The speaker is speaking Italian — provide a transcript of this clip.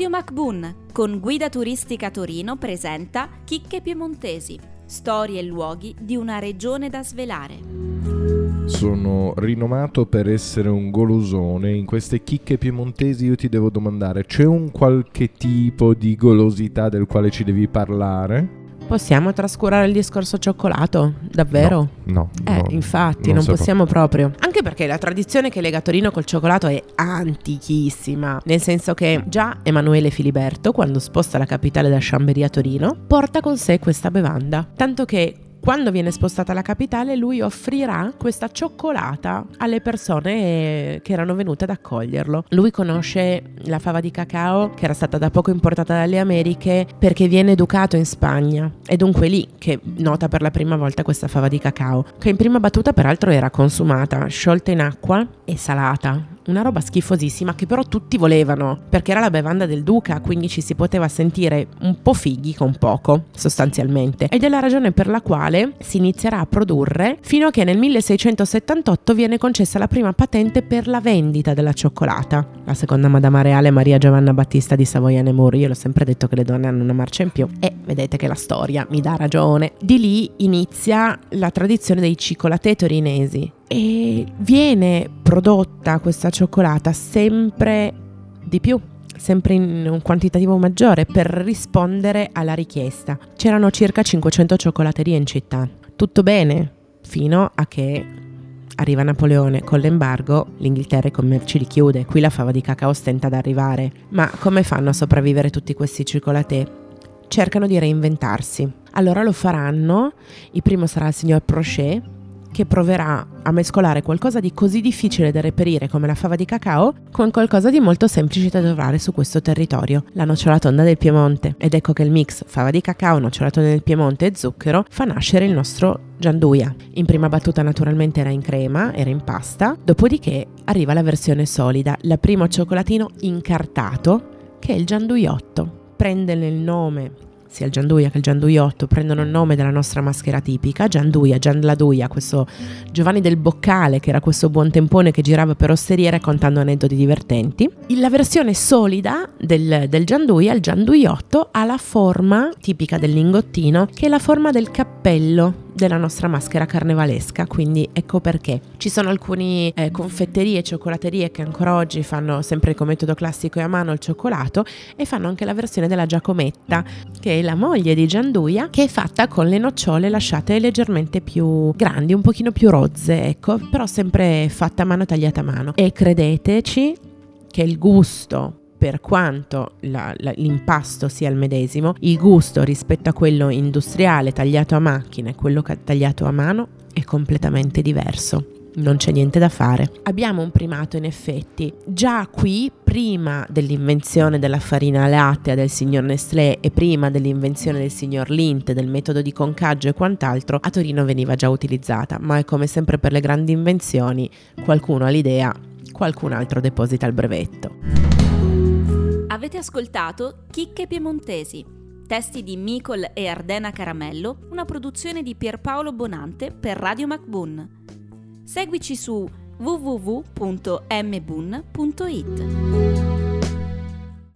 Radio MacBoon con Guida Turistica Torino presenta Chicche Piemontesi, storie e luoghi di una regione da svelare. Sono rinomato per essere un golosone. In queste chicche piemontesi io ti devo domandare, c'è un qualche tipo di golosità del quale ci devi parlare? Possiamo trascurare il discorso cioccolato? Davvero? No. no eh, no, infatti, non, non possiamo proprio. Anche perché la tradizione che lega Torino col cioccolato è antichissima. Nel senso che già Emanuele Filiberto, quando sposta la capitale da Chambéry a Torino, porta con sé questa bevanda. Tanto che quando viene spostata alla capitale lui offrirà questa cioccolata alle persone che erano venute ad accoglierlo. Lui conosce la fava di cacao che era stata da poco importata dalle Americhe perché viene educato in Spagna. È dunque lì che nota per la prima volta questa fava di cacao, che in prima battuta peraltro era consumata, sciolta in acqua e salata una roba schifosissima che però tutti volevano, perché era la bevanda del duca, quindi ci si poteva sentire un po' fighi con poco, sostanzialmente. Ed è la ragione per la quale si inizierà a produrre fino a che nel 1678 viene concessa la prima patente per la vendita della cioccolata. La seconda Madama Reale Maria Giovanna Battista di Savoia-Nemur, io l'ho sempre detto che le donne hanno una marcia in più e vedete che la storia mi dà ragione. Di lì inizia la tradizione dei cicolatè torinesi, e viene prodotta questa cioccolata sempre di più sempre in un quantitativo maggiore per rispondere alla richiesta. C'erano circa 500 cioccolaterie in città. Tutto bene fino a che arriva Napoleone con l'embargo, l'Inghilterra i commerci li chiude, qui la fava di cacao stenta ad arrivare. Ma come fanno a sopravvivere tutti questi cioccolatè? Cercano di reinventarsi. Allora lo faranno, il primo sarà il signor Prochet, che proverà a mescolare qualcosa di così difficile da reperire come la fava di cacao con qualcosa di molto semplice da trovare su questo territorio, la nocciolatonda del Piemonte. Ed ecco che il mix fava di cacao, nocciolatonda del Piemonte e zucchero fa nascere il nostro gianduia. In prima battuta naturalmente era in crema, era in pasta, dopodiché arriva la versione solida, la primo cioccolatino incartato che è il gianduiotto. Prende nel nome sia il Gianduia che il Gianduiotto prendono il nome della nostra maschera tipica, Gianduia, Gianladuia, questo Giovanni del Boccale che era questo buon tempone che girava per osterie raccontando aneddoti divertenti. La versione solida del, del Gianduia, il Gianduiotto, ha la forma tipica del lingottino che è la forma del cappello della nostra maschera carnevalesca, quindi ecco perché. Ci sono alcune eh, confetterie cioccolaterie che ancora oggi fanno sempre come metodo classico e a mano il cioccolato e fanno anche la versione della Giacometta, che è la moglie di Gianduia, che è fatta con le nocciole lasciate leggermente più grandi, un pochino più rozze, ecco, però sempre fatta a mano, tagliata a mano. E credeteci che il gusto per quanto la, la, l'impasto sia il medesimo, il gusto rispetto a quello industriale tagliato a macchina e quello tagliato a mano è completamente diverso. Non c'è niente da fare. Abbiamo un primato in effetti. Già qui, prima dell'invenzione della farina lattea del signor Nestlé e prima dell'invenzione del signor Lint, del metodo di concaggio e quant'altro, a Torino veniva già utilizzata, ma è come sempre per le grandi invenzioni, qualcuno ha l'idea, qualcun altro deposita il brevetto. Avete ascoltato Chicche Piemontesi, testi di Micol e Ardena Caramello, una produzione di Pierpaolo Bonante per Radio MacBoon. Seguici su www.mbun.it.